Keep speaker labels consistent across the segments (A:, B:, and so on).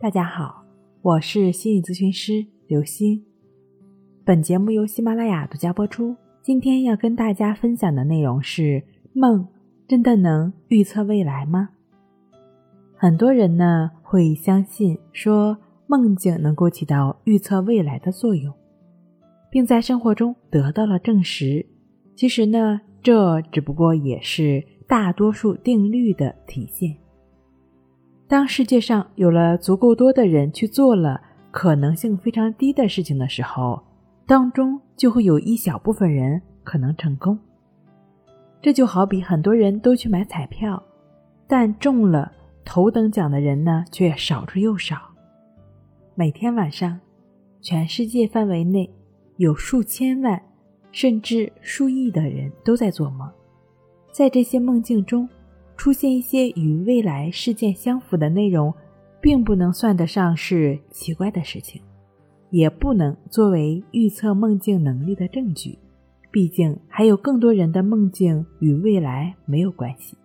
A: 大家好，我是心理咨询师刘星。本节目由喜马拉雅独家播出。今天要跟大家分享的内容是：梦真的能预测未来吗？很多人呢会相信说梦境能够起到预测未来的作用，并在生活中得到了证实。其实呢，这只不过也是大多数定律的体现。当世界上有了足够多的人去做了可能性非常低的事情的时候，当中就会有一小部分人可能成功。这就好比很多人都去买彩票，但中了头等奖的人呢却少之又少。每天晚上，全世界范围内有数千万甚至数亿的人都在做梦，在这些梦境中。出现一些与未来事件相符的内容，并不能算得上是奇怪的事情，也不能作为预测梦境能力的证据。毕竟还有更多人的梦境与未来没有关系。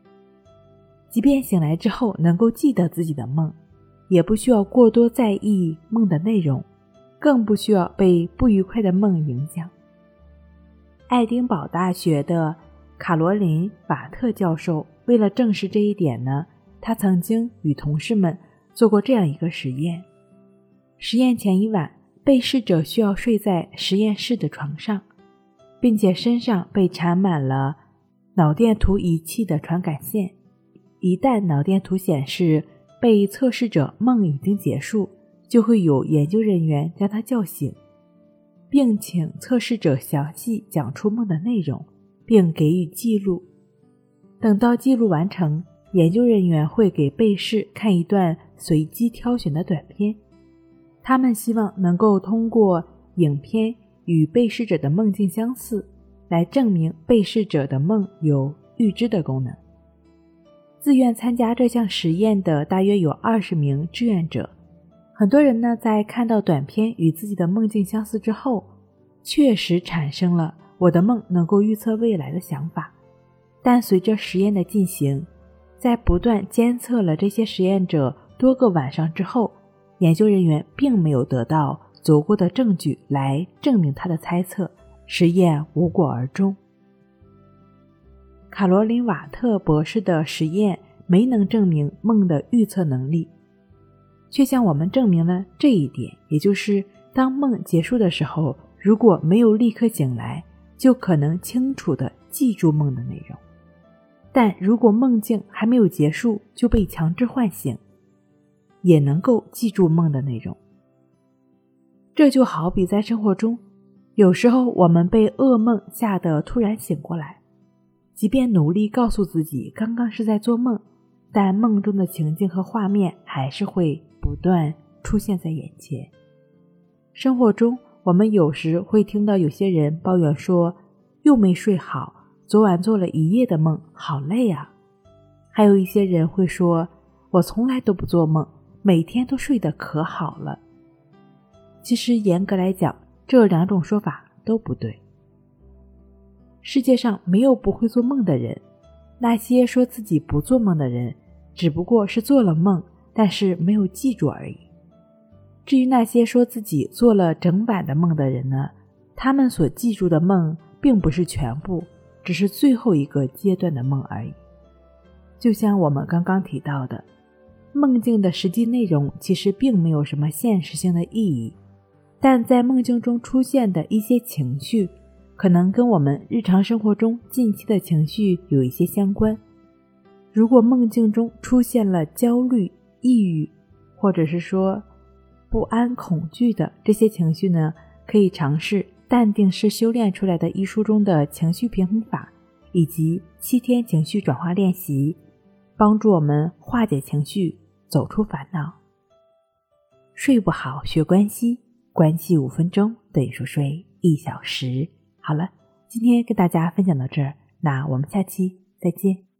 A: 即便醒来之后能够记得自己的梦，也不需要过多在意梦的内容，更不需要被不愉快的梦影响。爱丁堡大学的卡罗琳·瓦特教授。为了证实这一点呢，他曾经与同事们做过这样一个实验。实验前一晚，被试者需要睡在实验室的床上，并且身上被缠满了脑电图仪器的传感线。一旦脑电图显示被测试者梦已经结束，就会有研究人员将他叫醒，并请测试者详细讲出梦的内容，并给予记录。等到记录完成，研究人员会给被试看一段随机挑选的短片。他们希望能够通过影片与被试者的梦境相似，来证明被试者的梦有预知的功能。自愿参加这项实验的大约有二十名志愿者。很多人呢，在看到短片与自己的梦境相似之后，确实产生了“我的梦能够预测未来”的想法。但随着实验的进行，在不断监测了这些实验者多个晚上之后，研究人员并没有得到足够的证据来证明他的猜测，实验无果而终。卡罗琳·瓦特博士的实验没能证明梦的预测能力，却向我们证明了这一点，也就是当梦结束的时候，如果没有立刻醒来，就可能清楚地记住梦的内容。但如果梦境还没有结束就被强制唤醒，也能够记住梦的内容。这就好比在生活中，有时候我们被噩梦吓得突然醒过来，即便努力告诉自己刚刚是在做梦，但梦中的情境和画面还是会不断出现在眼前。生活中，我们有时会听到有些人抱怨说，又没睡好。昨晚做了一夜的梦，好累啊！还有一些人会说：“我从来都不做梦，每天都睡得可好了。”其实严格来讲，这两种说法都不对。世界上没有不会做梦的人，那些说自己不做梦的人，只不过是做了梦，但是没有记住而已。至于那些说自己做了整晚的梦的人呢，他们所记住的梦并不是全部。只是最后一个阶段的梦而已，就像我们刚刚提到的，梦境的实际内容其实并没有什么现实性的意义，但在梦境中出现的一些情绪，可能跟我们日常生活中近期的情绪有一些相关。如果梦境中出现了焦虑、抑郁，或者是说不安、恐惧的这些情绪呢，可以尝试。淡定是修炼出来的一书中的情绪平衡法，以及七天情绪转化练习，帮助我们化解情绪，走出烦恼。睡不好学关系，关系五分钟等于说睡一小时。好了，今天跟大家分享到这儿，那我们下期再见。